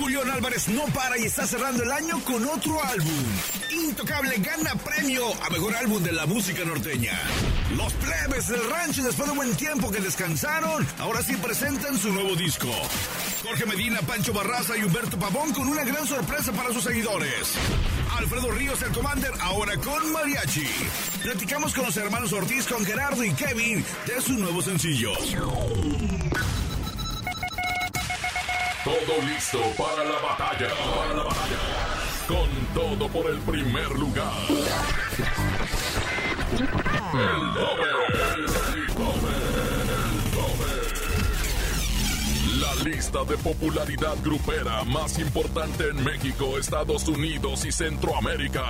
Julián Álvarez no para y está cerrando el año con otro álbum. Intocable gana premio a mejor álbum de la música norteña. Los plebes del rancho, después de buen tiempo que descansaron, ahora sí presentan su nuevo disco. Jorge Medina, Pancho Barraza y Humberto Pavón con una gran sorpresa para sus seguidores. Alfredo Ríos, el Commander, ahora con Mariachi. Platicamos con los hermanos Ortiz, con Gerardo y Kevin de su nuevo sencillo. Todo listo para la batalla. Para la batalla. Con todo por el primer lugar. El tope. El tope. El tope. La lista de popularidad grupera más importante en México, Estados Unidos y Centroamérica.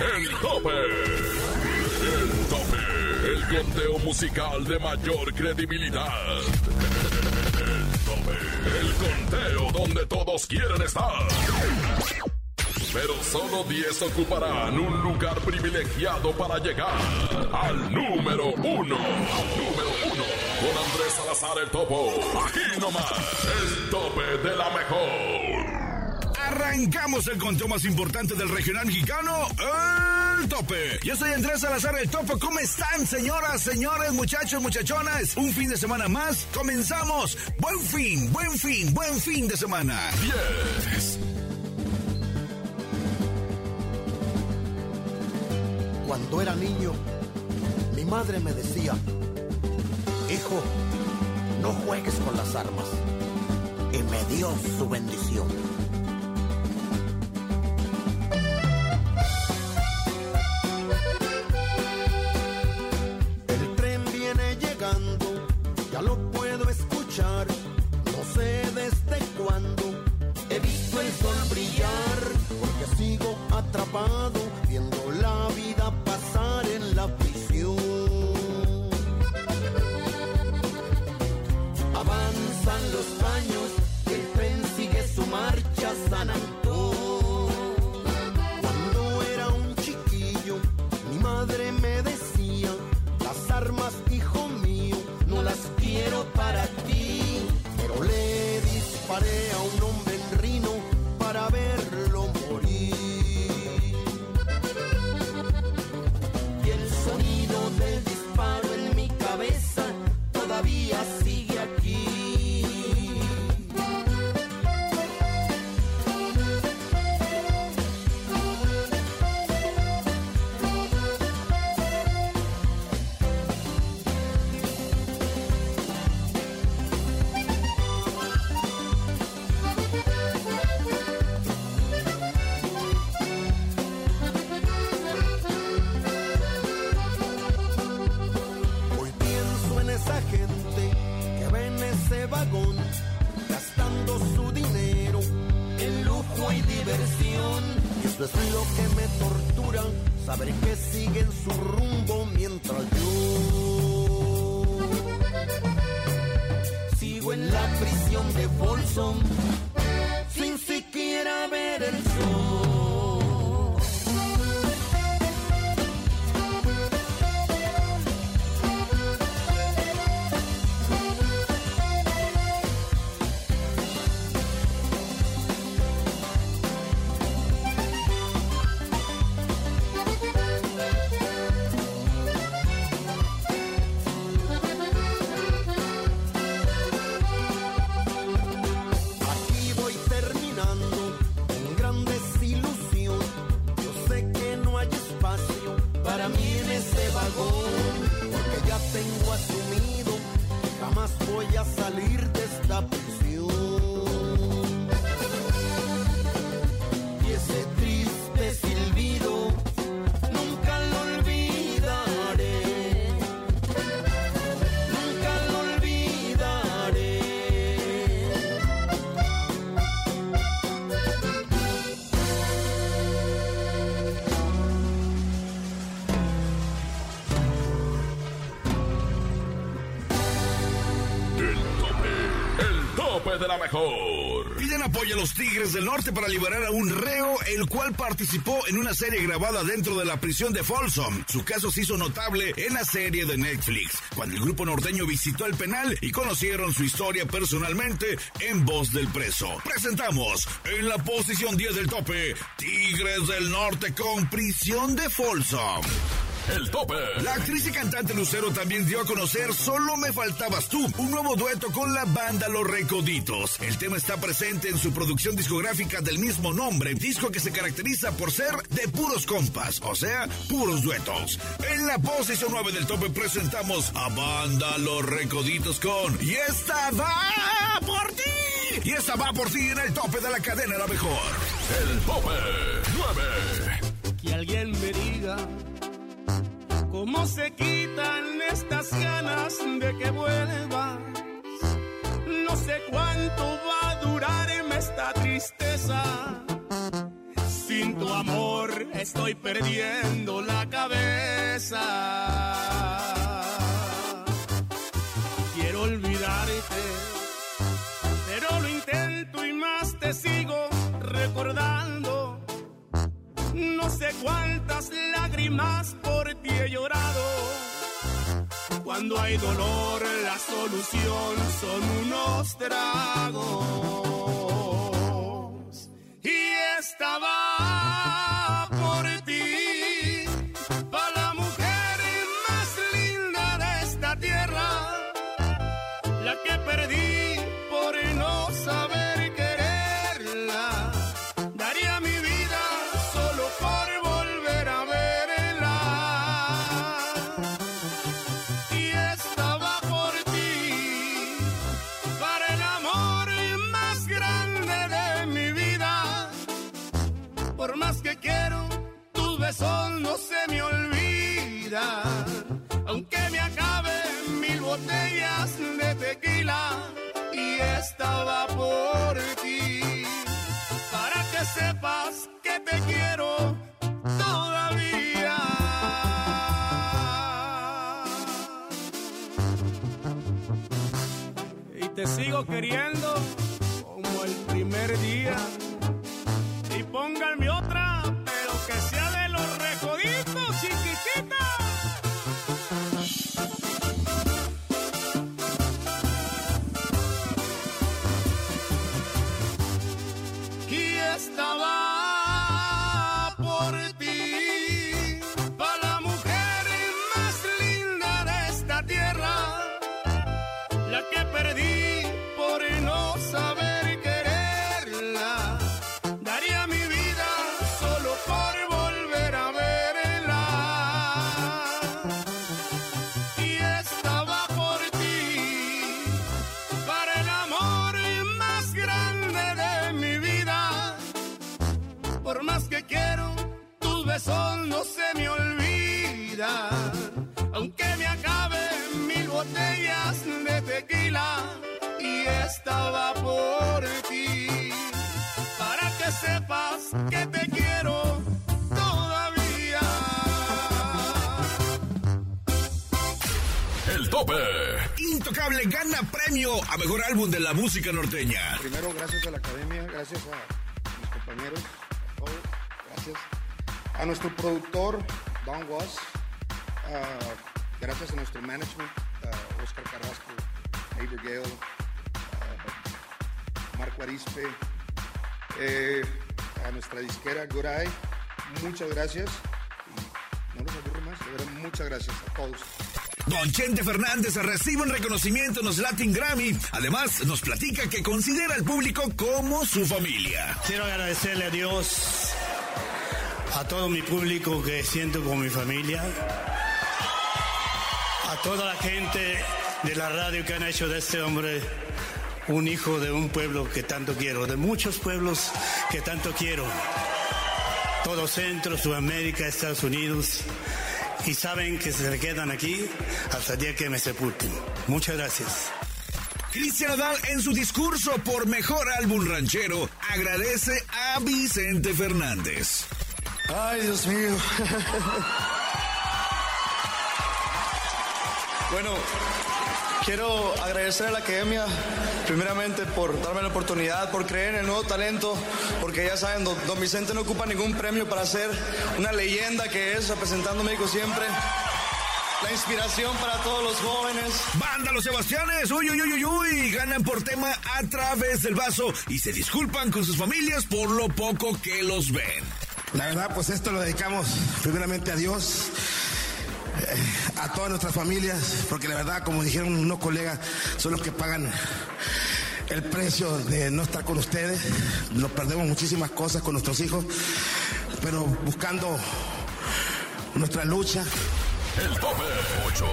El tope. El tope. El conteo musical de mayor credibilidad. El conteo donde todos quieren estar. Pero solo 10 ocuparán un lugar privilegiado para llegar al número uno. Número uno. Con Andrés Salazar el Topo. Aquí nomás. El tope de la mejor. Arrancamos el conteo más importante del regional mexicano, el tope. Yo soy Andrés Salazar el Topo. ¿Cómo están, señoras, señores, muchachos, muchachonas? Un fin de semana más. Comenzamos. Buen fin, buen fin, buen fin de semana. 10. Cuando era niño, mi madre me decía, hijo, no juegues con las armas. Y me dio su bendición. Mí en ese vagón, porque ya tengo asumido jamás voy a salir A los Tigres del Norte para liberar a un reo, el cual participó en una serie grabada dentro de la prisión de Folsom. Su caso se hizo notable en la serie de Netflix, cuando el grupo norteño visitó el penal y conocieron su historia personalmente en voz del preso. Presentamos en la posición 10 del tope, Tigres del Norte con prisión de Folsom. El tope. La actriz y cantante Lucero también dio a conocer Solo me faltabas tú, un nuevo dueto con la banda Los Recoditos. El tema está presente en su producción discográfica del mismo nombre, disco que se caracteriza por ser de puros compas, o sea, puros duetos. En la posición 9 del tope presentamos a banda Los Recoditos con Y esta va por ti. Y esta va por ti en el tope de la cadena la mejor. El tope 9. Que alguien me diga cómo se quitan estas ganas de que vuelvas. No sé cuánto va a durarme esta tristeza. Sin tu amor estoy perdiendo la cabeza. No sé cuántas lágrimas por ti he llorado. Cuando hay dolor, la solución son unos tragos. Y estaba botellas de tequila, y estaba por ti para que sepas que te quiero todavía. Y te sigo queriendo como el primer día. Y pónganme otra, pero tope. Intocable gana premio a mejor álbum de la música norteña. Primero, gracias a la academia, gracias a mis compañeros, a todos, gracias. A nuestro productor, Don Was, ah, gracias a nuestro management, ah, Oscar Carrasco, Neighbor Gale, ah, Marco Arispe, eh, a nuestra disquera Goray, muchas gracias. Y no los aburro más, de verdad, muchas gracias a todos. Don Chente Fernández recibe un reconocimiento en los Latin Grammy. Además, nos platica que considera al público como su familia. Quiero agradecerle a Dios, a todo mi público que siento como mi familia, a toda la gente de la radio que han hecho de este hombre un hijo de un pueblo que tanto quiero, de muchos pueblos que tanto quiero. Todo Centro, Sudamérica, Estados Unidos. Y saben que se quedan aquí hasta el día que me sepulten. Muchas gracias. Cristian Nadal en su discurso por mejor álbum ranchero agradece a Vicente Fernández. Ay, Dios mío. bueno, Quiero agradecer a la academia, primeramente, por darme la oportunidad, por creer en el nuevo talento, porque ya saben, don, don Vicente no ocupa ningún premio para ser una leyenda que es, representando a México siempre. La inspiración para todos los jóvenes. Banda Los Sebastianes, uy, uy, uy, uy, uy, ganan por tema a través del vaso y se disculpan con sus familias por lo poco que los ven. La verdad, pues esto lo dedicamos primeramente a Dios, a todas nuestras familias, porque la verdad, como dijeron unos colegas, son los que pagan el precio de no estar con ustedes. Nos perdemos muchísimas cosas con nuestros hijos, pero buscando nuestra lucha. El tope 8.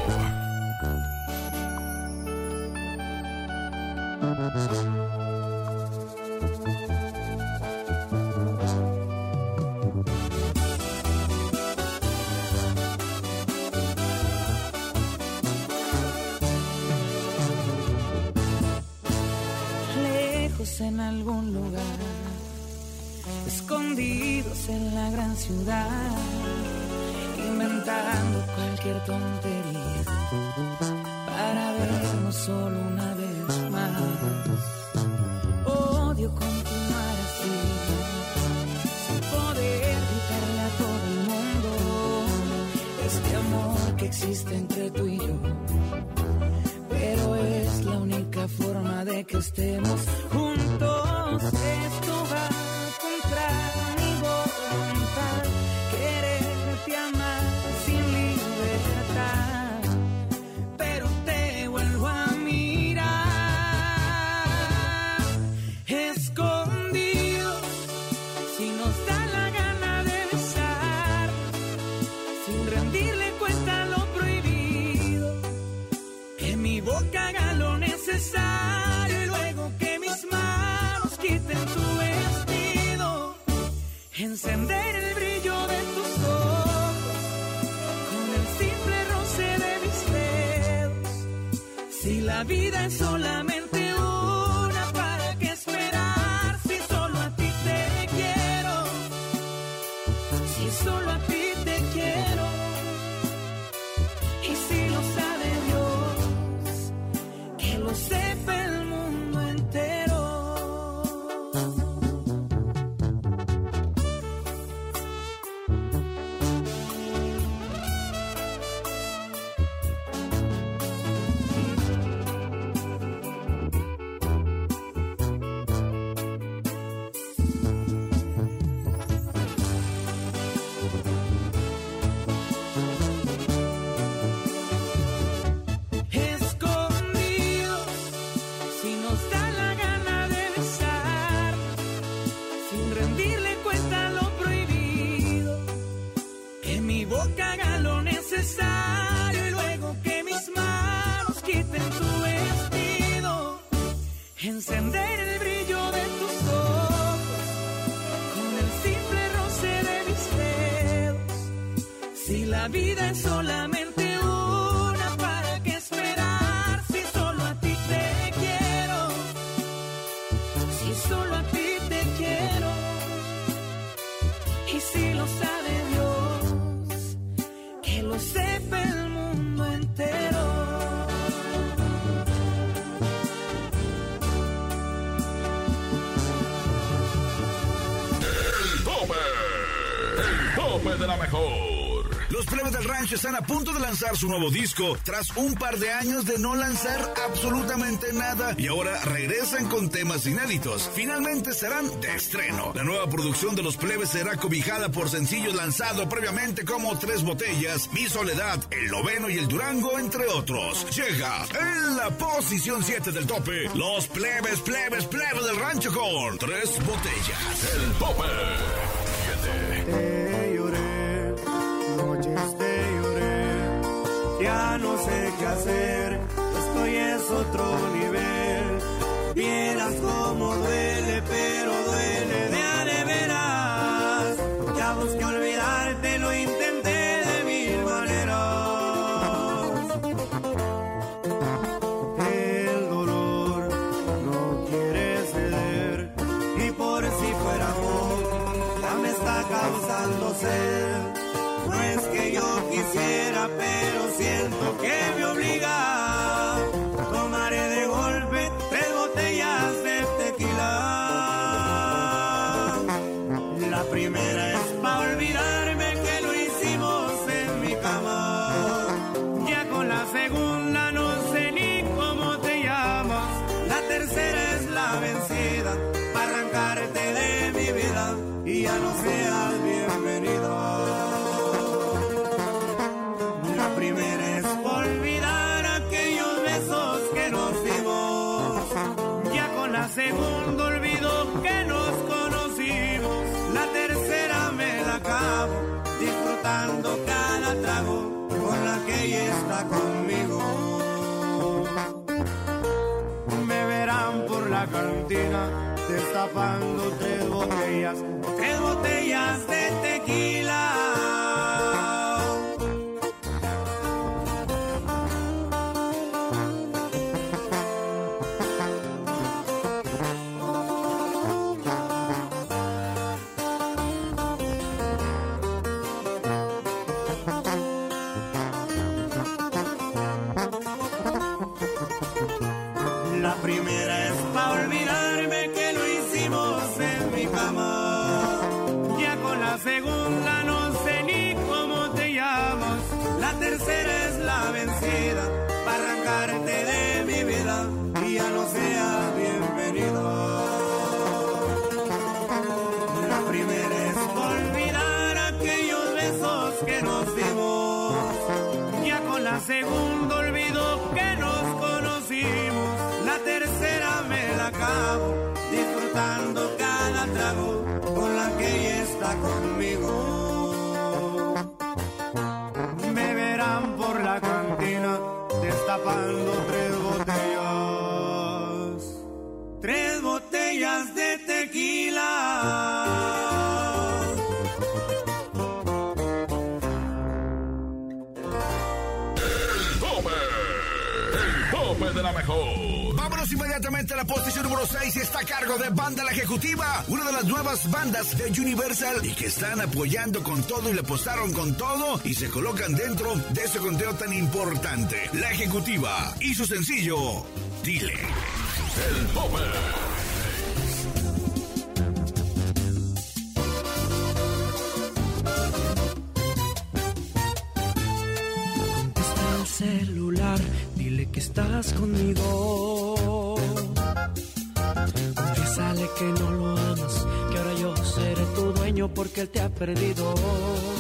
Inventando cualquier tontería para vernos solo una vez más. Están a punto de lanzar su nuevo disco tras un par de años de no lanzar absolutamente nada y ahora regresan con temas inéditos. Finalmente serán de estreno. La nueva producción de los plebes será cobijada por sencillos lanzados previamente como Tres Botellas, Mi Soledad, El Noveno y El Durango, entre otros. Llega en la posición 7 del tope los plebes, plebes, plebes del rancho con Tres Botellas. El tope. Sé qué hacer, esto ya es otro nivel. Vieras conmigo. Me verán por la cantina destapando tres botellas, tres botellas de té. Vámonos inmediatamente a la posición número 6. Está a cargo de Banda La Ejecutiva, una de las nuevas bandas de Universal y que están apoyando con todo y le apostaron con todo y se colocan dentro de ese conteo tan importante. La Ejecutiva y su sencillo, Dile. El Popper. te ha perdido.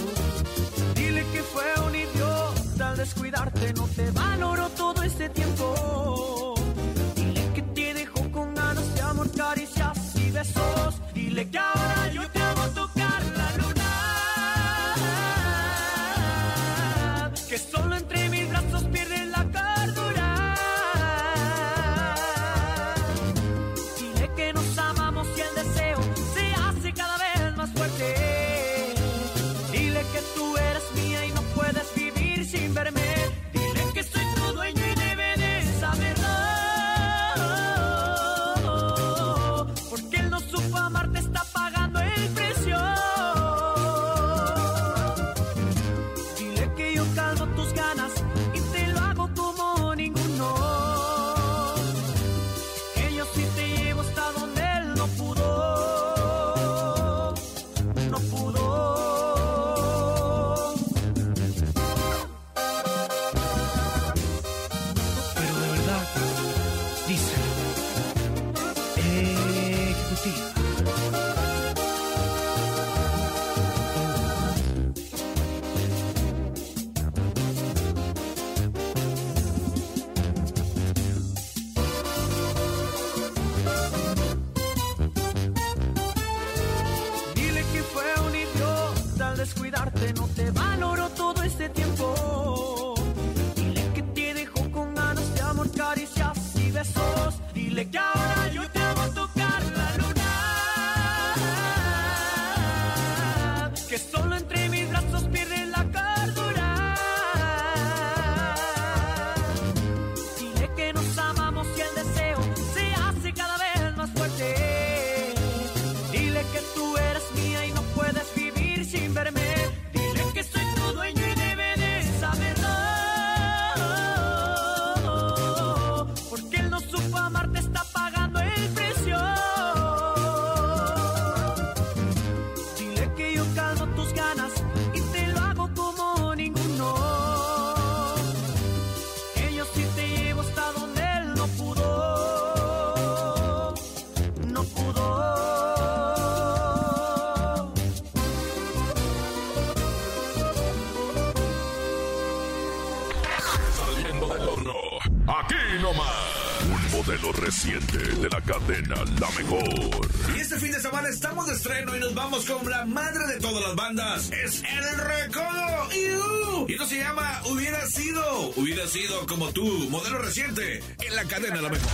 La Mejor. Y este fin de semana estamos de estreno y nos vamos con la madre de todas las bandas. Es El Recodo. Y esto se llama Hubiera sido. Hubiera sido como tú, modelo reciente en la cadena La Mejor.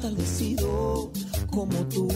Tal sido como tú.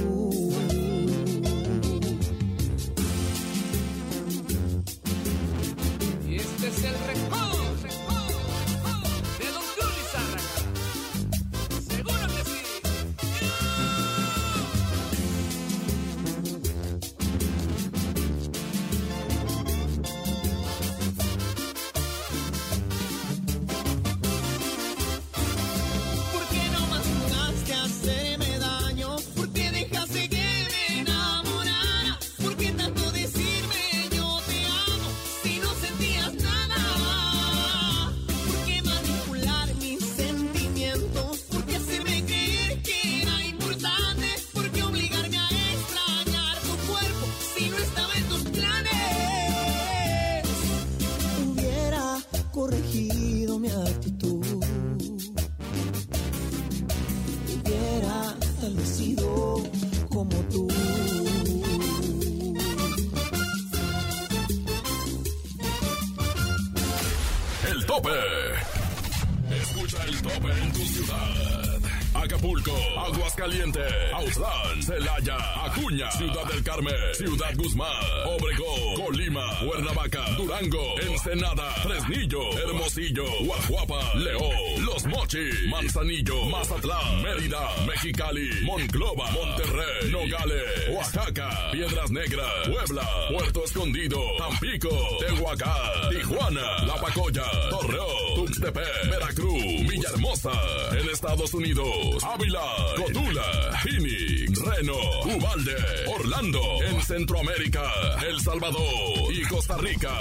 Manzanillo, Mazatlán, Mérida, Mexicali, Monclova, Monterrey, Nogales, Oaxaca, Piedras Negras, Puebla, Puerto Escondido, Tampico, Tehuacán, Tijuana, La Pacoya, Torreón, Tuxtepec, Veracruz, Villahermosa, en Estados Unidos, Ávila, Cotula, Phoenix, Reno, Ubalde, Orlando, en Centroamérica, El Salvador y Costa Rica.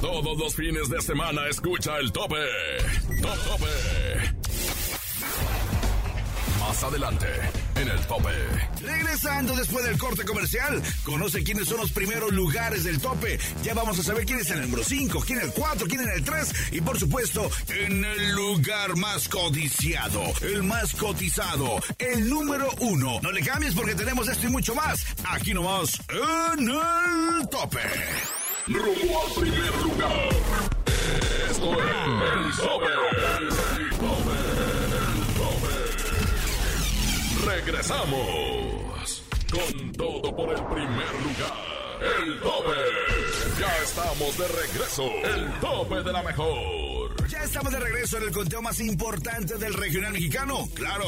Todos los fines de semana escucha el tope. Adelante, en el tope. Regresando después del corte comercial, conoce quiénes son los primeros lugares del tope. Ya vamos a saber quién es el número 5, quién es el 4, quién es el 3 y por supuesto en el lugar más codiciado, el más cotizado, el número 1. No le cambies porque tenemos esto y mucho más aquí nomás en el tope. Rumbo al primer lugar. Esto es el tope. Regresamos con todo por el primer lugar. El tope. Ya estamos de regreso. El tope de la mejor. Ya estamos de regreso en el conteo más importante del regional mexicano. Claro,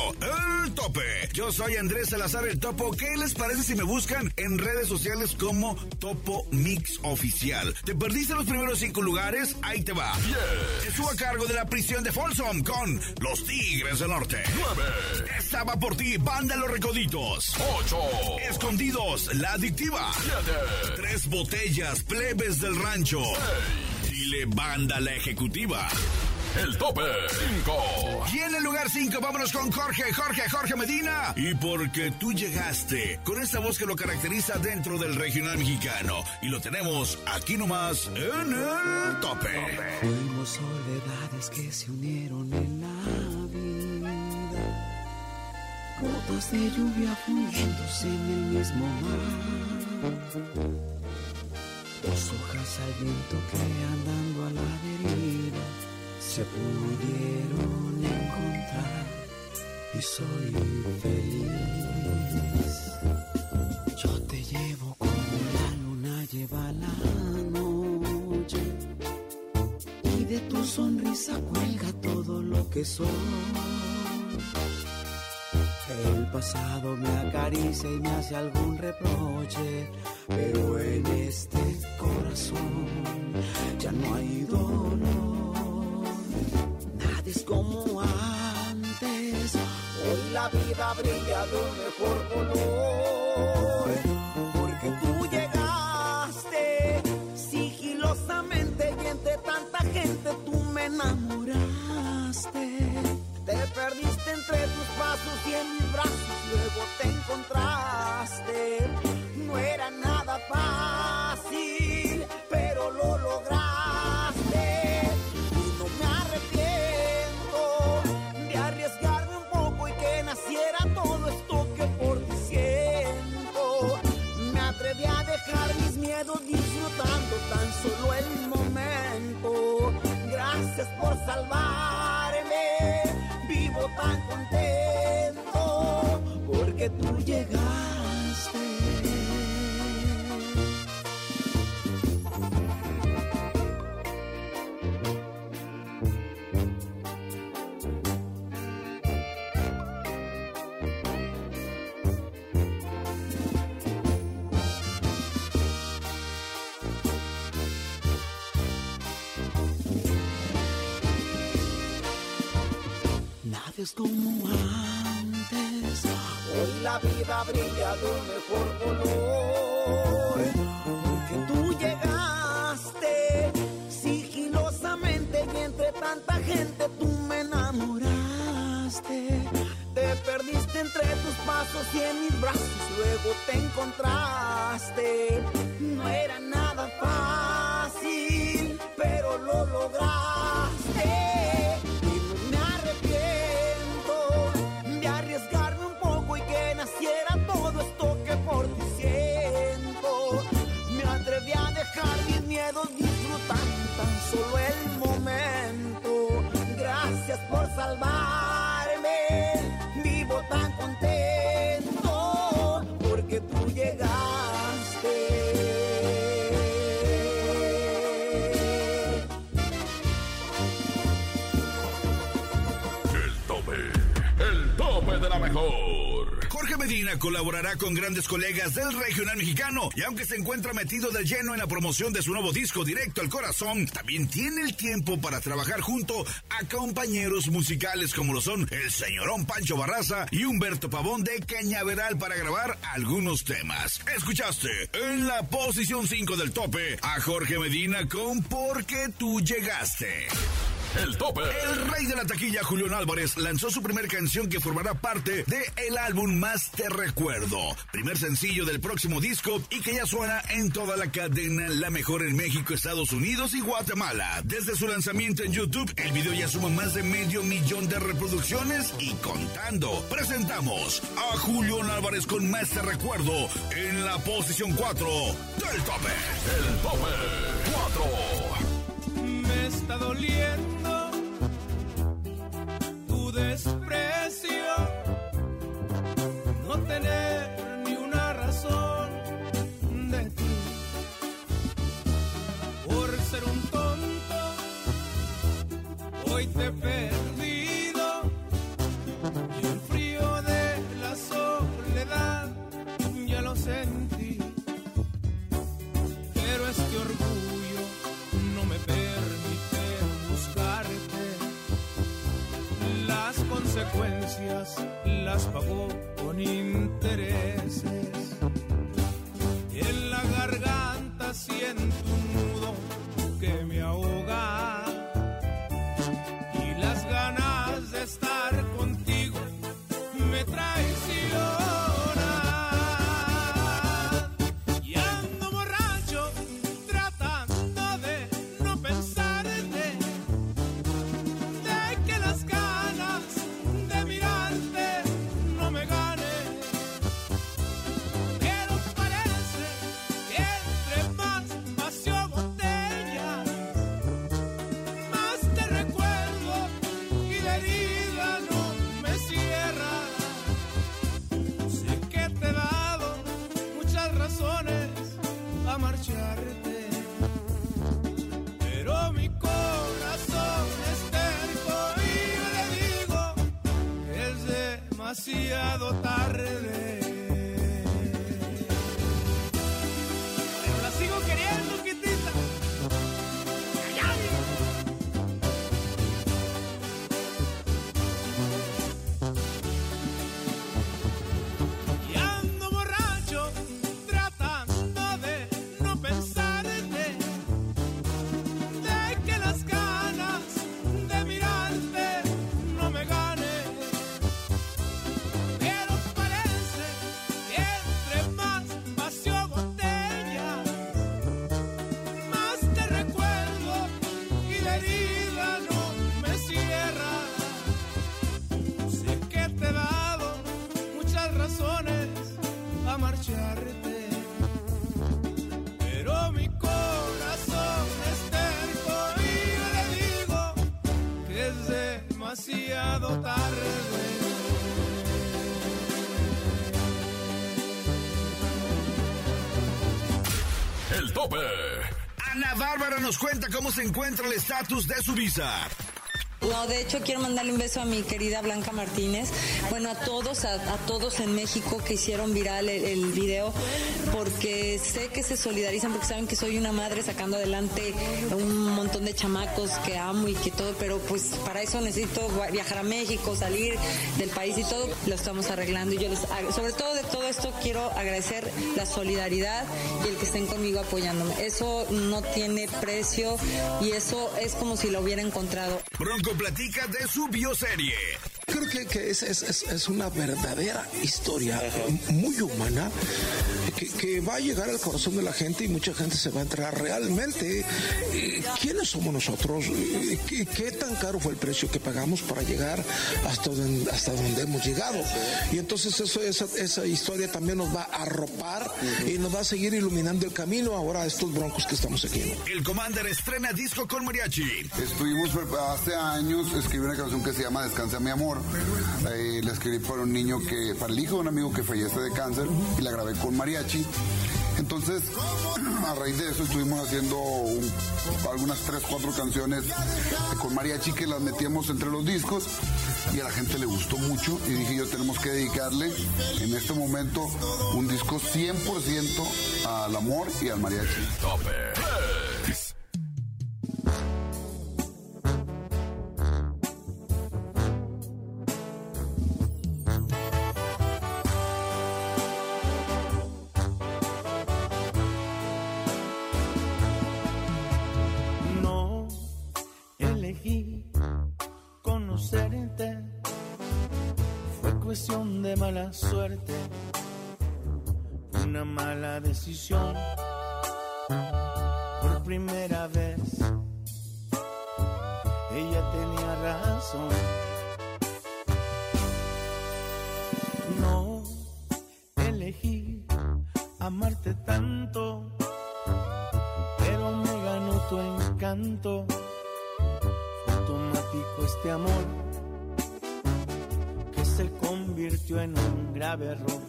el tope. Yo soy Andrés Salazar el Topo. ¿Qué les parece si me buscan en redes sociales como Topo Mix Oficial? ¿Te perdiste los primeros cinco lugares? Ahí te va. Estuvo a cargo de la prisión de Folsom con Los Tigres del Norte. 9. Estaba por ti, Banda Los Recoditos. 8. Escondidos, La Adictiva. 7. Tres botellas, plebes del rancho. Chile Banda La Ejecutiva. El tope 5. Y en el lugar 5 vámonos con Jorge, Jorge, Jorge Medina. Y porque tú llegaste con esta voz que lo caracteriza dentro del regional mexicano. Y lo tenemos aquí nomás en el tope. Fuimos soledades que se unieron en la vida. Gotas de lluvia fundiéndose en el mismo mar. Dos hojas al viento que andando a la deriva se pudieron encontrar y soy feliz. Yo te llevo como la luna lleva la noche y de tu sonrisa cuelga todo lo que soy. El pasado me acaricia y me hace algún reproche, pero en este corazón ya no hay dolor. es como antes. Hoy la vida brilla de un mejor color. Porque tú llegaste sigilosamente y entre tanta gente tú me enamoraste. Te perdiste entre tus pasos y en mis brazos luego te encontraste. No era nada fácil, pero lo lograste. Y no me arrepiento de arriesgarme un poco y que naciera todo esto que por ti siento. Me atreví a dejar mis miedos disfrutando tan solo el momento. Gracias por salvarme, vivo tan contento porque tú llegaste. Como antes. Hoy la vida brilla de un mejor color. Porque tú llegaste sigilosamente y entre tanta gente tú me enamoraste. Te perdiste entre tus pasos y en mis brazos luego te encontraste. No era nada fácil, pero lo lograste. Por salvarme, vivo tan contento porque tú llegaste. El tope, el tope de la mejor. Medina colaborará con grandes colegas del regional mexicano y aunque se encuentra metido de lleno en la promoción de su nuevo disco Directo al Corazón, también tiene el tiempo para trabajar junto a compañeros musicales como lo son el señorón Pancho Barraza y Humberto Pavón de Cañaveral para grabar algunos temas. Escuchaste en la posición 5 del tope a Jorge Medina con Porque tú llegaste. El tope. El rey de la taquilla, Julián Álvarez, lanzó su primera canción que formará parte de el álbum Más Te Recuerdo, primer sencillo del próximo disco y que ya suena en toda la cadena La Mejor en México, Estados Unidos y Guatemala. Desde su lanzamiento en YouTube, el video ya suma más de medio millón de reproducciones y contando. Presentamos a Julián Álvarez con Más Te Recuerdo en la posición 4 del tope. El tope 4. Está doliendo tu desprecio, no tener ni una razón de ti. Por ser un tonto, hoy te he las pagó con demasiado tarde. Cuenta cómo se encuentra el estatus de su visa. No, de hecho quiero mandarle un beso a mi querida Blanca Martínez, bueno a todos, a, todos en México que hicieron viral el, video, porque sé que se solidarizan, porque saben que soy una madre sacando adelante un montón de chamacos que amo y que todo, pero pues para eso necesito viajar a México, salir del país y todo, lo estamos arreglando y yo les, sobre todo esto quiero agradecer la solidaridad y el que estén conmigo apoyándome. Eso no tiene precio y eso es como si lo hubiera encontrado. Bronco platica de su bioserie. Creo que, que es, es, es, es, una verdadera historia muy humana que, que, va a llegar al corazón de la gente y mucha gente se va a entrar realmente. ¿Quiénes somos nosotros? ¿Qué, qué tan caro fue el precio que pagamos para llegar hasta donde, hasta donde hemos llegado? Y entonces eso, esa, esa historia también nos va a arropar y nos va a seguir iluminando el camino ahora a estos broncos que estamos aquí. El Commander estrena disco con mariachi. Estuvimos hace años, escribí una canción que se llama Descansa mi amor. Eh, la escribí para un niño que, para el hijo de un amigo que fallece de cáncer y la grabé con mariachi. Entonces, a raíz de eso estuvimos haciendo un, algunas tres, cuatro canciones con mariachi que las metíamos entre los discos y a la gente le gustó mucho y dije yo tenemos que dedicarle en este momento un disco 100% al amor y al mariachi. Grave error.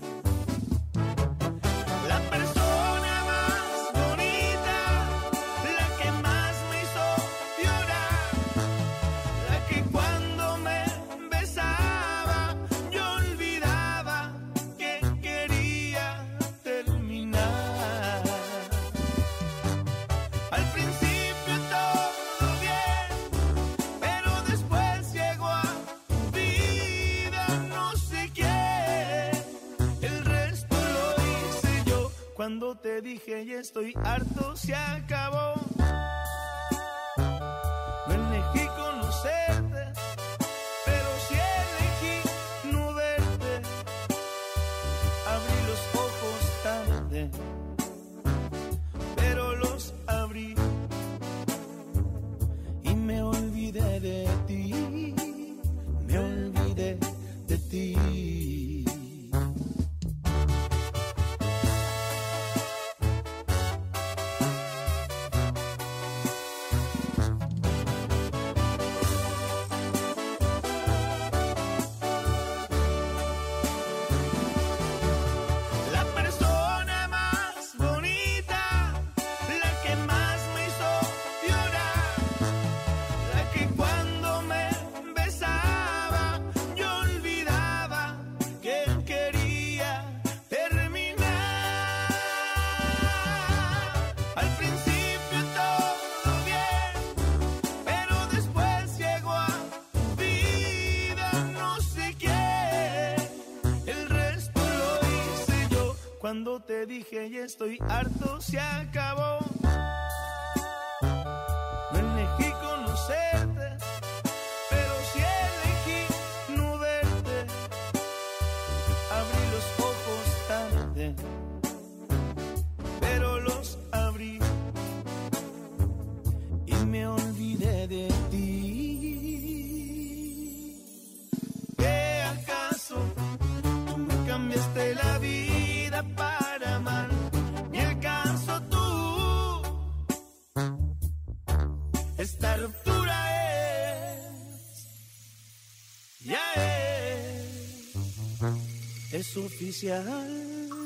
Estoy harto, se acabó. Dije ya estoy harto, se acabó. estar pura es, ya es, es oficial.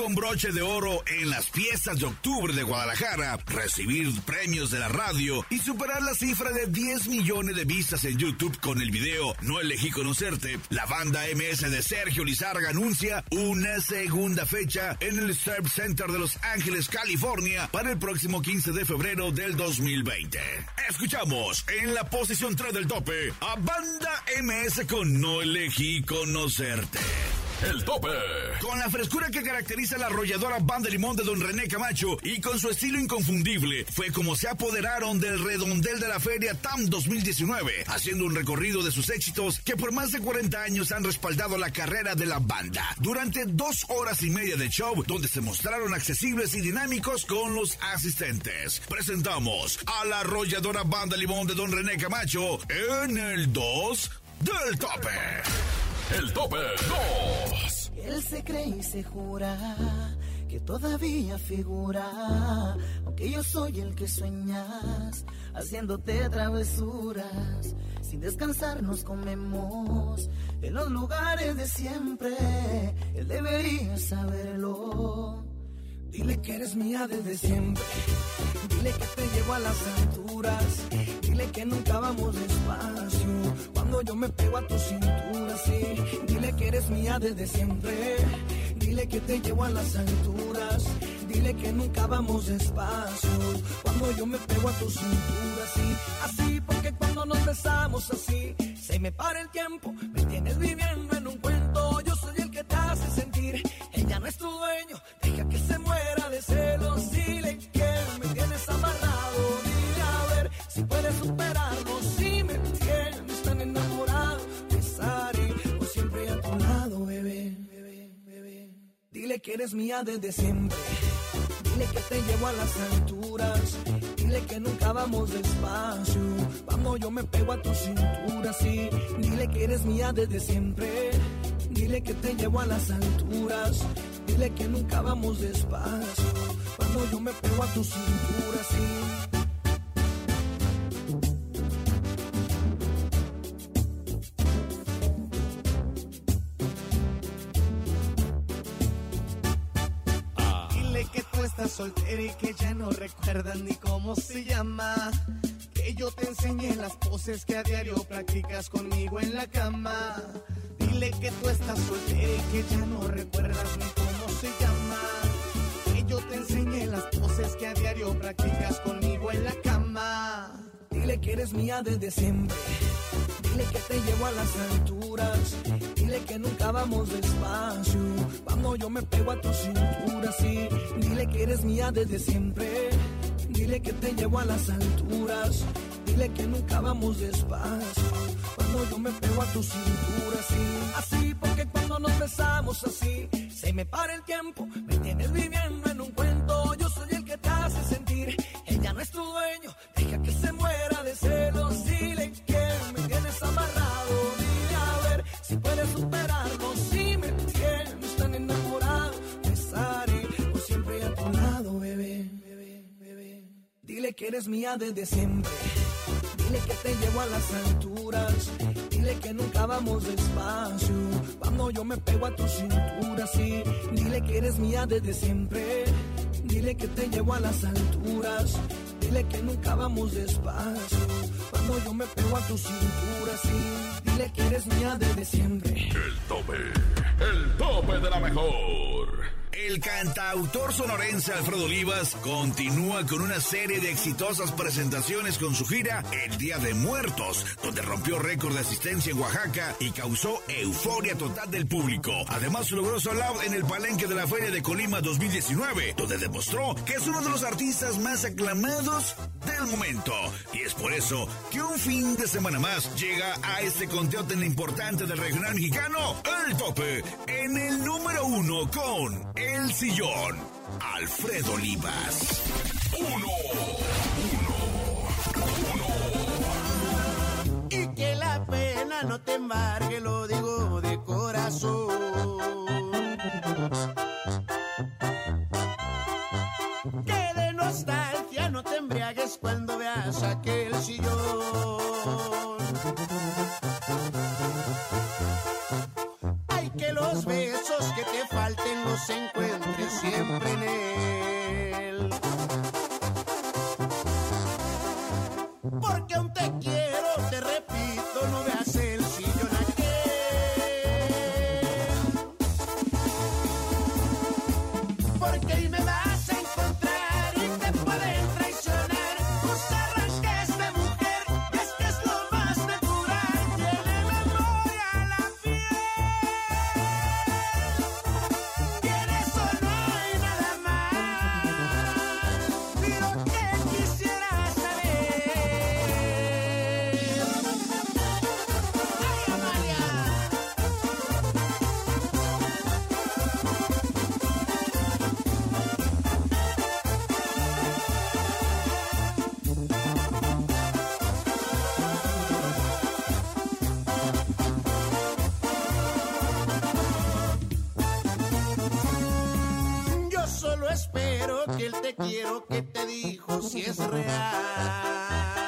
Con broche de oro en las fiestas de octubre de Guadalajara, recibir premios de la radio y superar la cifra de 10 millones de vistas en YouTube con el video No elegí conocerte, la banda MS de Sergio Lizarga anuncia una segunda fecha en el Surf Center de Los Ángeles, California, para el próximo 15 de febrero del 2020. Escuchamos en la posición 3 del tope a Banda MS con No elegí conocerte. El tope. Con la frescura que caracteriza la arrolladora banda de limón de Don René Camacho y con su estilo inconfundible, fue como se apoderaron del redondel de la feria TAM 2019, haciendo un recorrido de sus éxitos que por más de 40 años han respaldado la carrera de la banda. Durante dos horas y media de show, donde se mostraron accesibles y dinámicos con los asistentes. Presentamos a la arrolladora banda limón de Don René Camacho en el 2 del tope. El tope 2. Él se cree y se jura que todavía figura, aunque yo soy el que sueñas, haciéndote travesuras. Sin descansar nos comemos en los lugares de siempre. Él debería saberlo. Que eres mía desde siempre. Dile que te llevo a las alturas. Dile que nunca vamos despacio. Cuando yo me pego a tu cintura, sí. Dile que eres mía desde siempre. Dile que te llevo a las alturas. Dile que nunca vamos despacio. Cuando yo me pego a tu cintura, sí. Así, porque cuando nos besamos así, se me para el tiempo. Me tienes viviendo en un cuento. Yo soy el que te hace sentir. Ella no es tu dueño. Dile que me tienes amarrado. Dile a ver si puedes superarlo. Si me tan enamorado, siempre a tu lado, bebé. Dile que eres mía desde siempre. Dile que te llevo a las alturas. Dile que nunca vamos despacio. Cuando yo me pego a tu cintura, sí. Dile que eres mía desde siempre. Dile que te llevo a las alturas. Dile que nunca vamos despacio. Yo me pego a tu cintura, sí. Dile que tú estás soltera y que ya no recuerdas ni cómo se llama. Que yo te enseñé las poses que a diario practicas conmigo en la cama. Dile que tú estás soltera y que ya no recuerdas ni cómo yo te enseñé las poses que a diario practicas conmigo en la cama. Dile que eres mía desde siempre. Dile que te llevo a las alturas. Dile que nunca vamos despacio. Cuando yo me pego a tu cintura, sí. Dile que eres mía desde siempre. Dile que te llevo a las alturas. Dile que nunca vamos despacio. Cuando yo me pego a tu cintura, sí. Así, porque cuando nos besamos así, se me para el tiempo. Me tienes viviendo en un cuento. Yo soy el que te hace sentir. Ella no es tu dueño. Deja que se muera de celos. Dile que me tienes amarrado. Dile a ver si puedes superarlo. Si me tienes tan enamorado, estaré por siempre a tu lado, bebé. Dile que eres mía desde siempre. Dile que te llevo a las alturas. Dile que nunca vamos despacio. Cuando yo me pego a tu cintura, sí. Dile que eres mía desde siempre. Dile que te llevo a las alturas. Dile que nunca vamos despacio. Cuando yo me pego a tu cintura, sí. Dile que eres mía desde siempre. El tope, el tope de la mejor. El cantautor sonorense Alfredo Olivas continúa con una serie de exitosas presentaciones con su gira El Día de Muertos, donde rompió récord de asistencia en Oaxaca y causó euforia total del público. Además logró su out en el palenque de la Feria de Colima 2019, donde demostró que es uno de los artistas más aclamados del momento. Y es por eso que un fin de semana más llega a este conteo tan importante del regional mexicano, el tope, en el número uno con El Sillón, Alfredo Olivas. Uno, Y que la pena no te embargue, lo digo de corazón. Que de nostalgia no te embriagues cuando veas aquel si es real.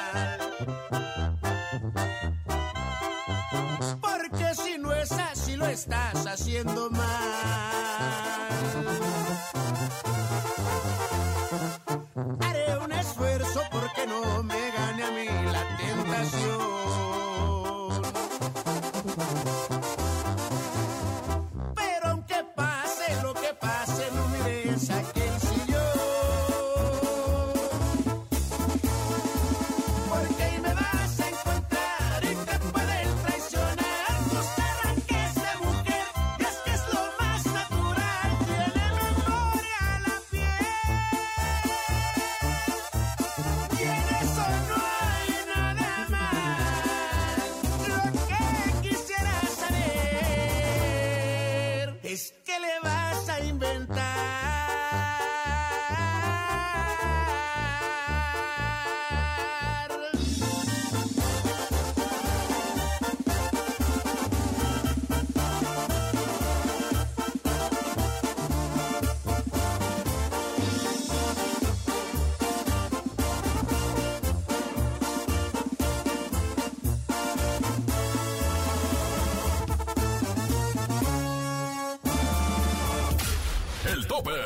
Tope.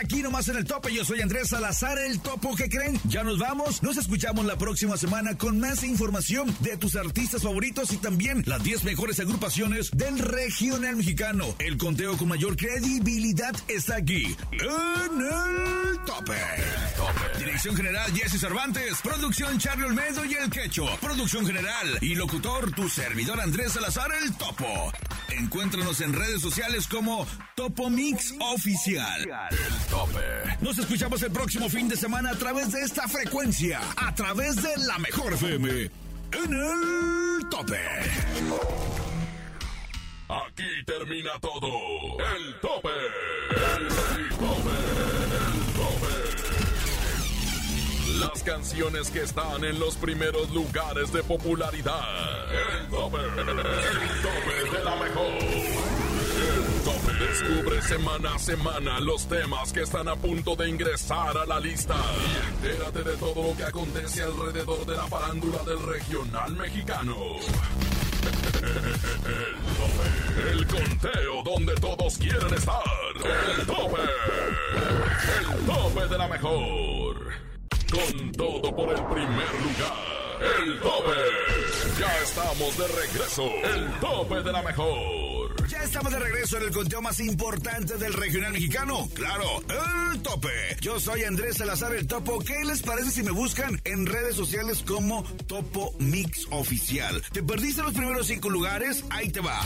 Aquí nomás en el tope, yo soy Andrés Salazar, el topo que creen. Ya nos vamos, nos escuchamos la próxima semana con más información de tus artistas favoritos y también las 10 mejores agrupaciones del regional mexicano. El conteo con mayor credibilidad está aquí, en el tope. Dirección general Jesse Cervantes, producción Charlie Olmedo y el Quecho, producción general y locutor tu servidor Andrés Salazar, el topo. Encuéntranos en redes sociales como Topo Mix Oficial. El tope. Nos escuchamos el próximo fin de semana a través de esta frecuencia, a través de la mejor FM. En el tope. Aquí termina todo. El tope. El tope. El tope. Las canciones que están en los primeros lugares de popularidad. El tope. La mejor. Descubre semana a semana los temas que están a punto de ingresar a la lista. Y entérate de todo lo que acontece alrededor de la farándula del regional mexicano. El tope. El conteo donde todos quieren estar. El tope. El tope de la mejor. Con todo por el primer lugar. El tope. Ya estamos de regreso. El tope de la mejor. Ya estamos de regreso en el conteo más importante del regional mexicano. Claro, el tope. Yo soy Andrés Salazar, el topo. ¿Qué les parece si me buscan en redes sociales como Topo Mix Oficial? ¿Te perdiste los primeros cinco lugares? Ahí te va.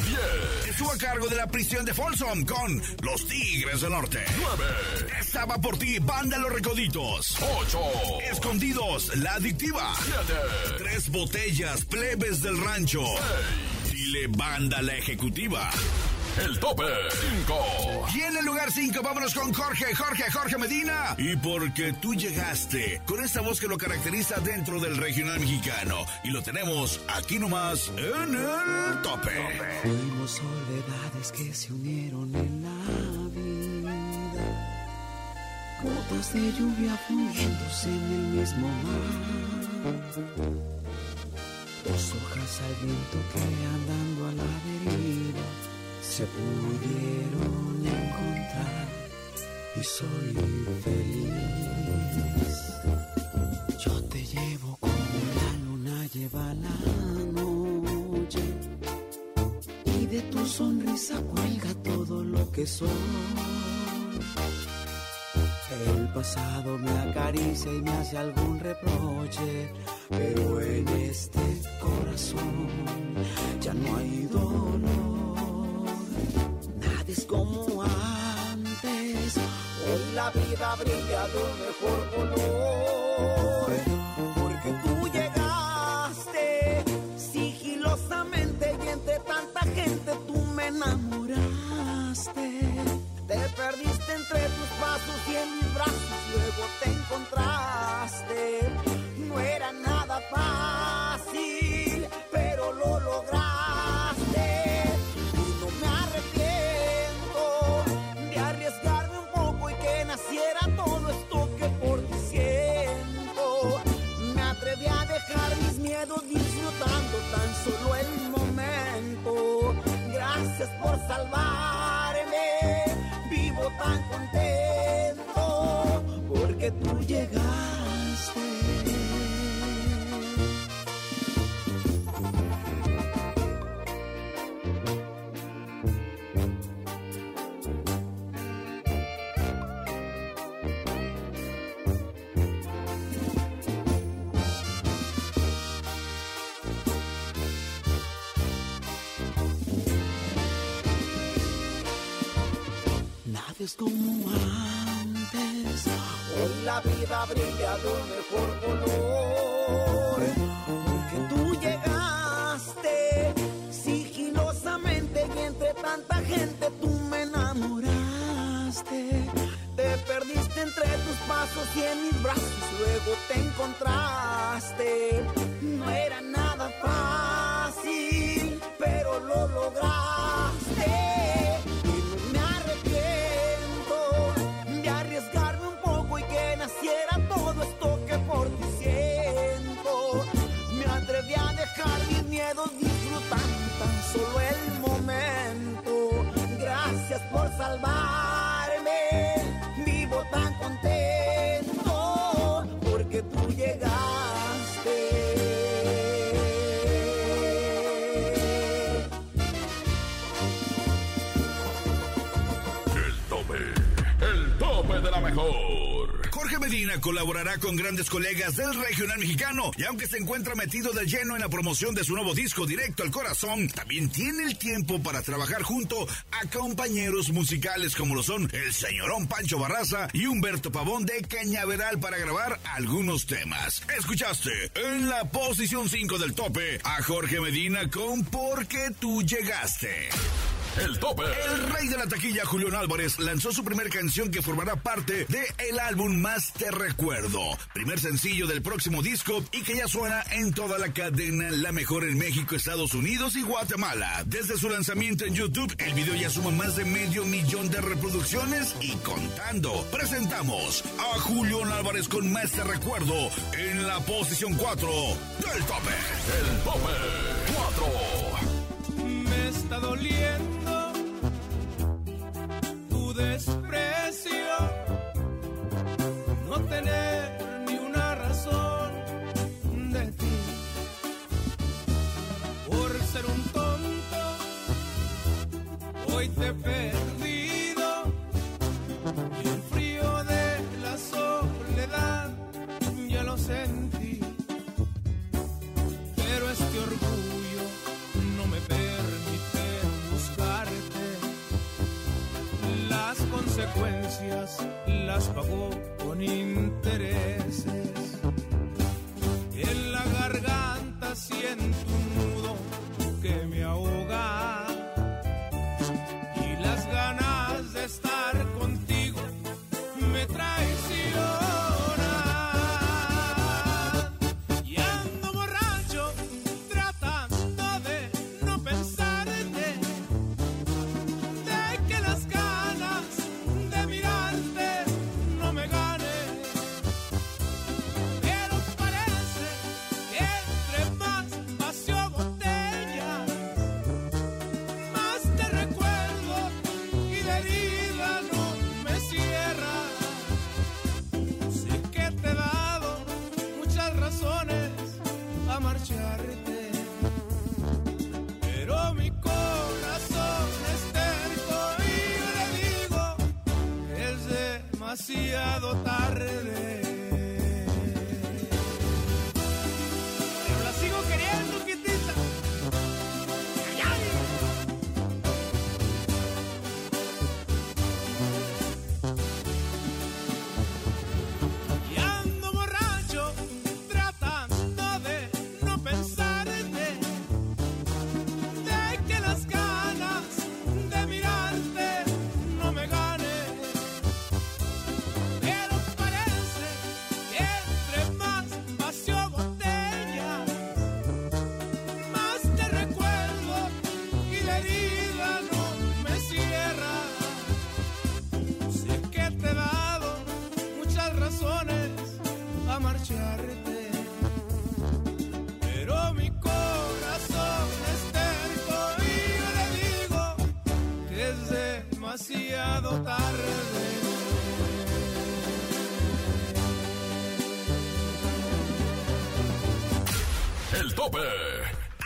Estuvo a cargo de la prisión de Folsom con Los Tigres del Norte. 9. Estaba por ti, Banda Los Recoditos. 8. Escondidos, La Adictiva. 7. Tres botellas, plebes del rancho. Dile Banda La Ejecutiva. El tope 5. Y en el lugar 5 vámonos con Jorge, Jorge, Jorge Medina. Y porque tú llegaste con esta voz que lo caracteriza dentro del regional mexicano. Y lo tenemos aquí nomás en el tope. Fuimos soledades que se unieron en la vida. Gotas de lluvia fundiéndose en el mismo mar. Dos hojas al viento que andando a la deriva se pudieron encontrar y soy feliz. Yo te llevo como la luna lleva la noche y de tu sonrisa cuelga todo lo que soy. El pasado me acaricia y me hace algún reproche, pero en este corazón ya no hay dolor. Nada es como antes, hoy la vida brilla de un mejor color. Porque tú llegaste sigilosamente y entre tanta gente tú me enamoraste. Te perdiste entre tus pasos y en mis brazos, luego te encontraste. No era nada fácil, pero lo lograste. Y no me arrepiento de arriesgarme un poco y que naciera todo esto que por ti siento. Me atreví a dejar mis miedos disfrutando tan solo el momento. Gracias por tan porque tú llegaste. Como antes. Hoy la vida brilla de un mejor color. Porque tú llegaste sigilosamente y entre tanta gente tú me enamoraste. Te perdiste entre tus pasos y en mis brazos luego te encontraste. No era nada fácil, pero lo lograste. Solo el momento. Gracias por salvarme, vivo tan contento Colaborará con grandes colegas del regional mexicano y aunque se encuentra metido de lleno en la promoción de su nuevo disco Directo al Corazón, también tiene el tiempo para trabajar junto a compañeros musicales como lo son el señorón Pancho Barraza y Humberto Pavón de Cañaveral para grabar algunos temas. Escuchaste en la posición 5 del tope a Jorge Medina con Porque tú llegaste. El tope. El rey de la taquilla, Julián Álvarez, lanzó su primera canción que formará parte de el álbum Más Te Recuerdo, primer sencillo del próximo disco y que ya suena en toda la cadena La Mejor en México, Estados Unidos y Guatemala. Desde su lanzamiento en YouTube, el video ya suma más de medio millón de reproducciones y contando. Presentamos a Julián Álvarez con Más Te Recuerdo en la posición 4 del tope. El tope 4 está doliendo tu desprecio, no tener ni una razón de ti, por ser un tonto, hoy te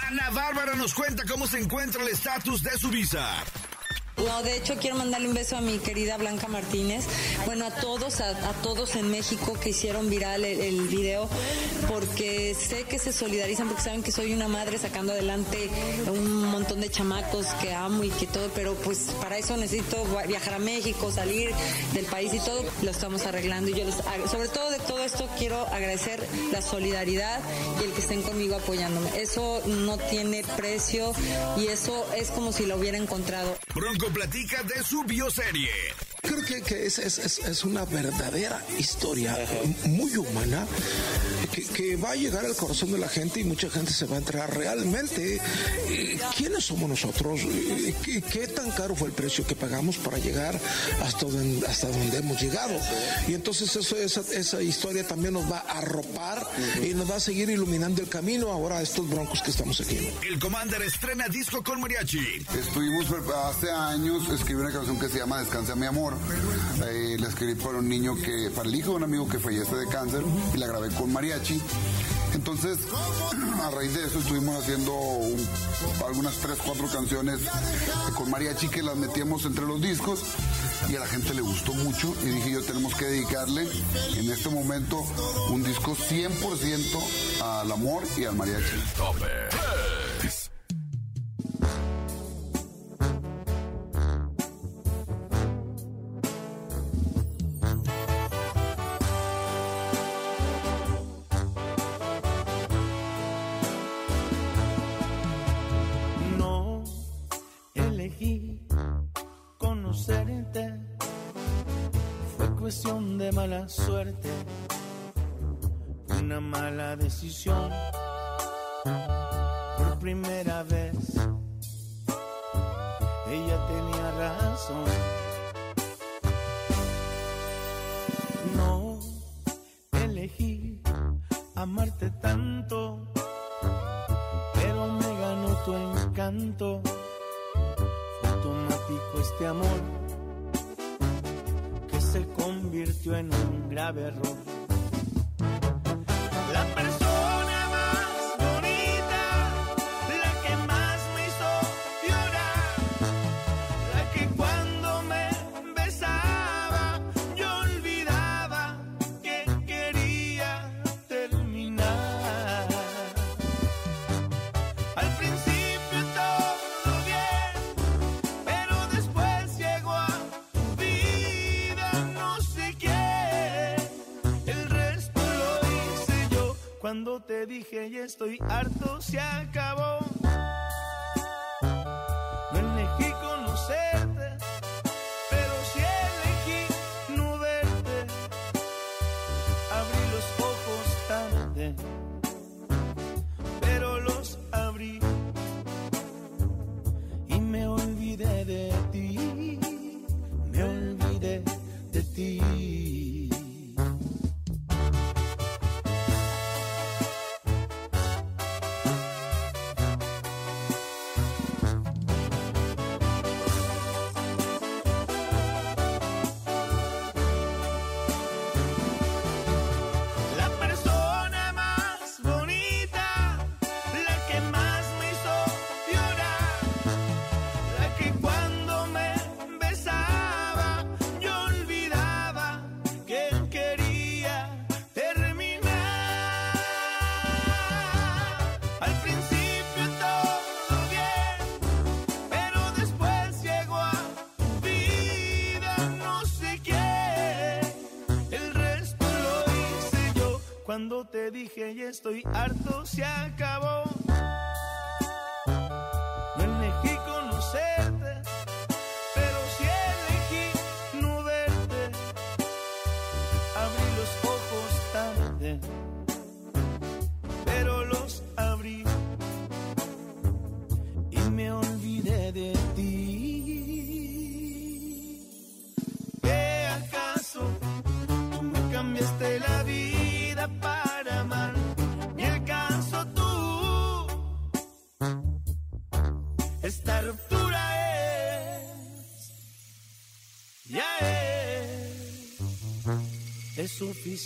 Ana Bárbara nos cuenta cómo se encuentra el estatus de su visa. No, de hecho quiero mandarle un beso a mi querida Blanca Martínez. Bueno, a todos, a, todos en México que hicieron viral el, video, porque sé que se solidarizan, porque saben que soy una madre sacando adelante un montón de chamacos que amo y que todo, pero pues para eso necesito viajar a México, salir del país y todo, lo estamos arreglando. Y yo les, sobre todo de todo esto quiero agradecer la solidaridad y el que estén conmigo apoyándome. Eso no tiene precio y eso es como si lo hubiera encontrado. Platica de su bioserie. Creo que, que es, es- es- es una verdadera historia muy humana que, que va a llegar al corazón de la gente y mucha gente se va a enterar realmente eh, quiénes somos nosotros, eh, qué, qué tan caro fue el precio que pagamos para llegar hasta donde, hasta donde hemos llegado. Y entonces eso, esa, esa historia también nos va a arropar y nos va a seguir iluminando el camino ahora a estos broncos que estamos aquí. El Commander estrena disco con mariachi. Estuvimos hace años, escribí una canción que se llama Descansa mi amor. Eh, la escribí para un niño que, para el hijo de un amigo que fallece de cáncer y la grabé con mariachi. Entonces, a raíz de eso estuvimos haciendo un- algunas tres, cuatro canciones con mariachi que las metíamos entre los discos y a la gente le gustó mucho y dije yo tenemos que dedicarle en este momento un disco 100% al amor y al mariachi. Suerte, una mala decisión. Por primera vez, ella tenía razón. No elegí amarte tanto pero me ganó tu encanto. Fue automático este amor convirtió en un grave error. Te dije y estoy harto, se acabó. No elegí conocerte, pero sí elegí no verte. Abrí los ojos tarde, pero los abrí y me olvidé de ti. Me olvidé de ti. Dije estoy harto, se acabó.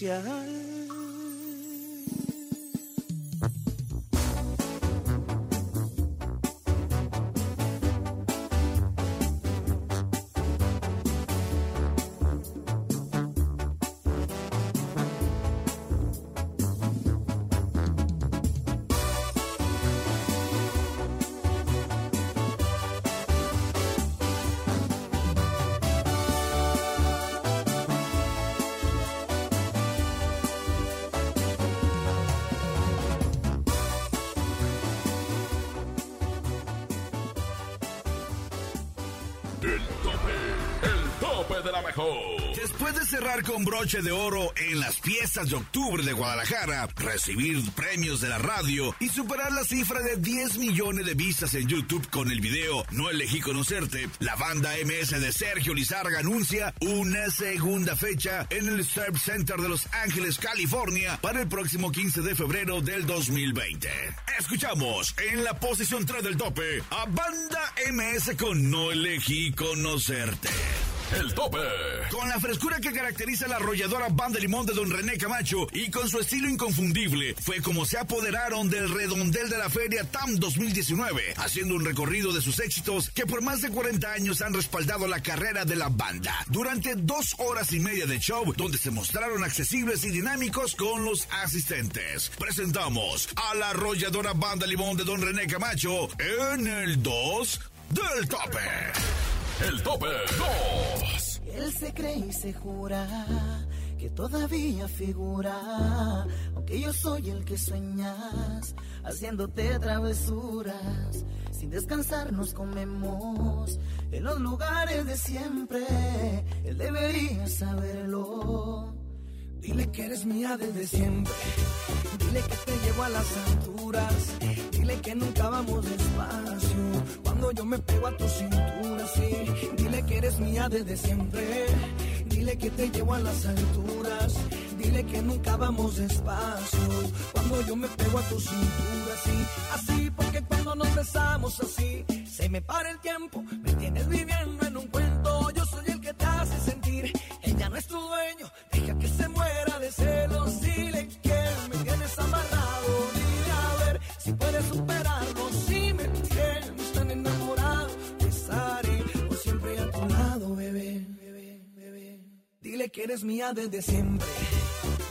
Es Después de cerrar con broche de oro en las fiestas de octubre de Guadalajara, recibir premios de la radio y superar la cifra de 10 millones de vistas en YouTube con el video No elegí conocerte, la banda MS de Sergio Lizarga anuncia una segunda fecha en el Surf Center de Los Ángeles, California, para el próximo 15 de febrero del 2020. Escuchamos en la posición 3 del tope a Banda MS con No elegí conocerte. El tope. Con la frescura que caracteriza la arrolladora banda limón de Don René Camacho y con su estilo inconfundible, fue como se apoderaron del redondel de la feria TAM 2019, haciendo un recorrido de sus éxitos que por más de 40 años han respaldado la carrera de la banda. Durante dos horas y media de show, donde se mostraron accesibles y dinámicos con los asistentes. Presentamos a la arrolladora banda limón de Don René Camacho en el 2 del tope. El tope 2. Él se cree y se jura que todavía figura, aunque yo soy el que sueñas, haciéndote travesuras. Sin descansar nos comemos en los lugares de siempre. Él debería saberlo. Dile que eres mía desde siempre. Dile que te llevo a las alturas. Dile que nunca vamos despacio. Cuando yo me pego a tu cintura, sí. Dile que eres mía desde siempre. Dile que te llevo a las alturas. Dile que nunca vamos despacio. Cuando yo me pego a tu cintura, sí. Así, porque cuando nos besamos así, se me para el tiempo. Me tienes viviendo en un cuento. Yo soy el que te hace sentir. Ella no es tu dueño. De celos. Dile que me tienes amarrado. Dile a ver si puedes superarlo. Si me tienes tan enamorado, estaré por siempre a tu lado, bebé. Dile que eres mía desde siempre.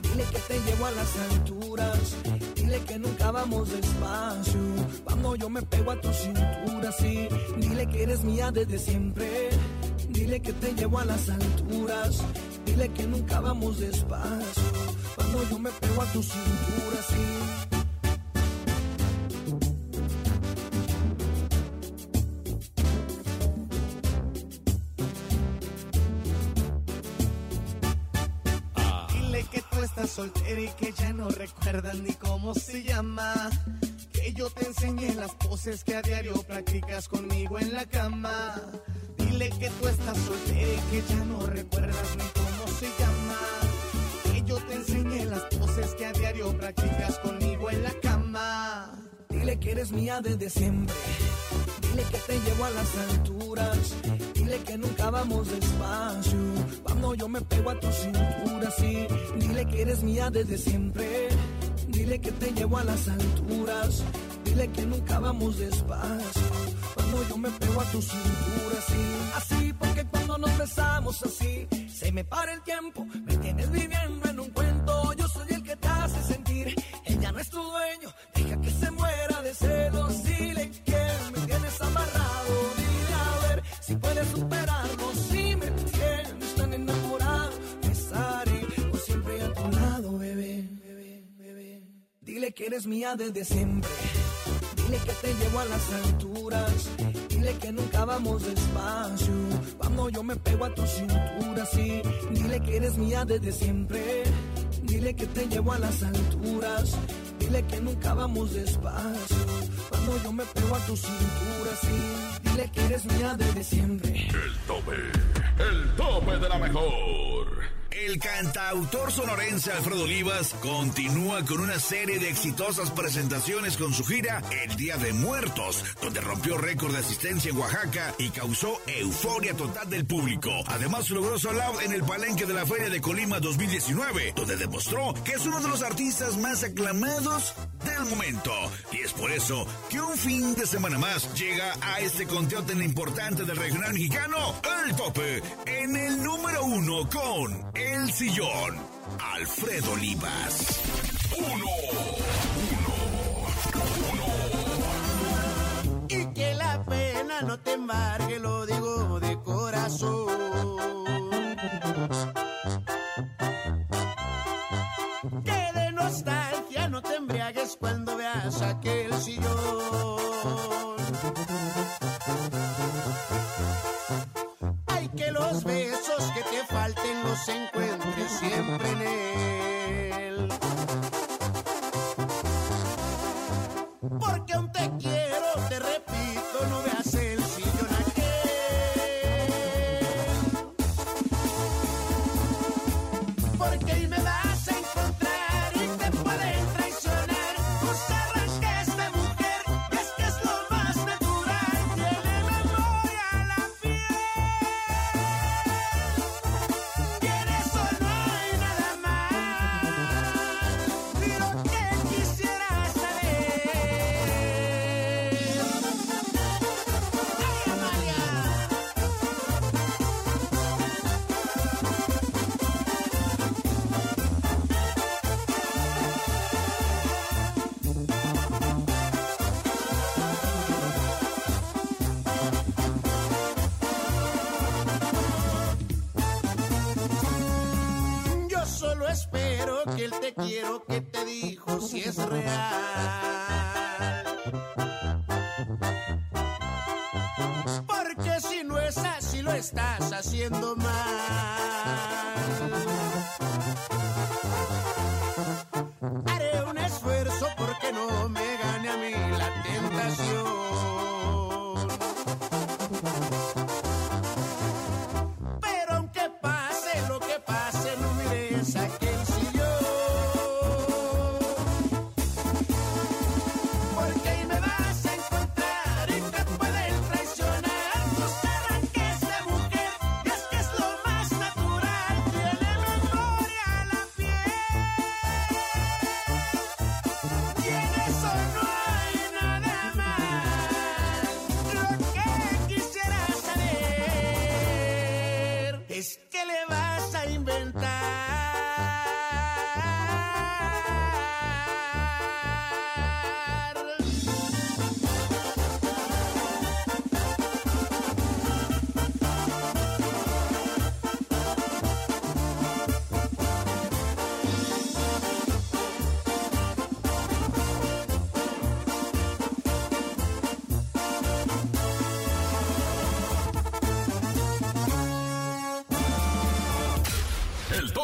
Dile que te llevo a las alturas. Dile que nunca vamos despacio. Cuando yo me pego a tu cintura, sí. Dile que eres mía desde siempre. Dile que te llevo a las alturas dile que nunca vamos despacio. Cuando yo me pego a tu cintura, sí. Ah. estás soltera y que ya no recuerdas ni cómo se llama. Que yo te enseñé las poses que a diario practicas conmigo en la cama. Dile que tú estás soltera y que ya no recuerdas ni cómo se llama. Que yo te enseñé las poses que a diario practicas conmigo en la cama. Dile que eres mía desde siempre. Dile que te llevo a las alturas. Dile que nunca vamos despacio. Cuando yo me pego a tu cintura, sí. Dile que eres mía desde siempre. Dile que te llevo a las alturas. Dile que nunca vamos despacio. Yo me pego a tu cintura, sí. Así porque cuando nos besamos así, se me para el tiempo. Me tienes viviendo en un cuento. Yo soy el que te hace sentir. Ella no es tu dueño. Deja que se muera de celos. Dile que me tienes amarrado. Dile a ver si puedes superarlo. Si me tienes tan enamorado, estaré por siempre a tu lado, bebé. Dile que eres mía desde siempre. Dile que te llevo a las alturas. Dile que nunca vamos despacio. Cuando yo me pego a tu cintura, sí. Dile que eres mía desde siempre. Dile que te llevo a las alturas. Dile que nunca vamos despacio. Cuando yo me pego a tu cintura, sí. Dile que eres mía desde siempre. El tope, el tope de la mejor. El cantautor sonorense Alfredo Olivas continúa con una serie de exitosas presentaciones con su gira El Día de Muertos, donde rompió récord de asistencia en Oaxaca y causó euforia total del público. Además, logró su out en el palenque de la Feria de Colima 2019, donde demostró que es uno de los artistas más aclamados del momento. Y es por eso que un fin de semana más llega a este conteo tan importante del regional mexicano, el tope, en el número uno con El Sillón, Alfredo Olivas. Uno, Y que la pena no te embargue, lo digo de corazón. Que de nostalgia no te embriagues cuando veas aquel sillón. Si es real. Porque si no es así lo estás haciendo mal.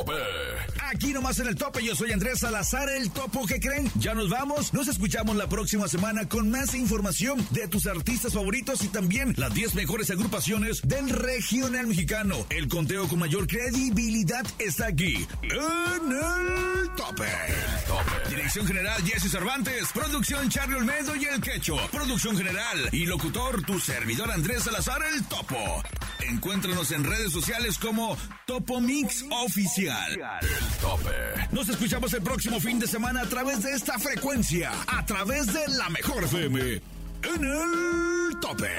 Tope. aquí nomás en el tope. Yo soy Andrés Salazar, el topo que creen. Ya nos vamos. Nos escuchamos la próxima semana con más información de tus artistas favoritos y también las 10 mejores agrupaciones del regional mexicano. El conteo con mayor credibilidad está aquí en el tope. Dirección general Jesse Cervantes. Producción Charlie Olmedo y el Quecho. Producción general y locutor tu servidor Andrés Salazar, el topo. Encuéntranos en redes sociales como Topo Mix Oficial. El tope. Nos escuchamos el próximo fin de semana a través de esta frecuencia, a través de la mejor FM. En el tope.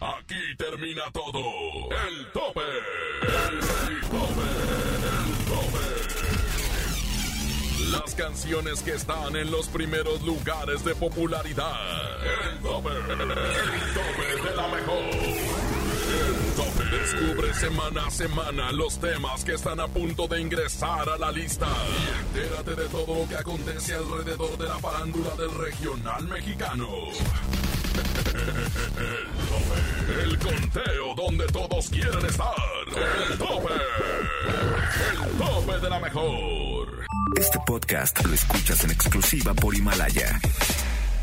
Aquí termina todo. El tope. El tope. El tope. Las canciones que están en los primeros lugares de popularidad. El tope. El tope mejor. El tope. Descubre semana a semana los temas que están a punto de ingresar a la lista. Y entérate de todo lo que acontece alrededor de la farándula del regional mexicano. El tope. El conteo donde todos quieren estar. El tope. El tope de la mejor. Este podcast lo escuchas en exclusiva por Himalaya.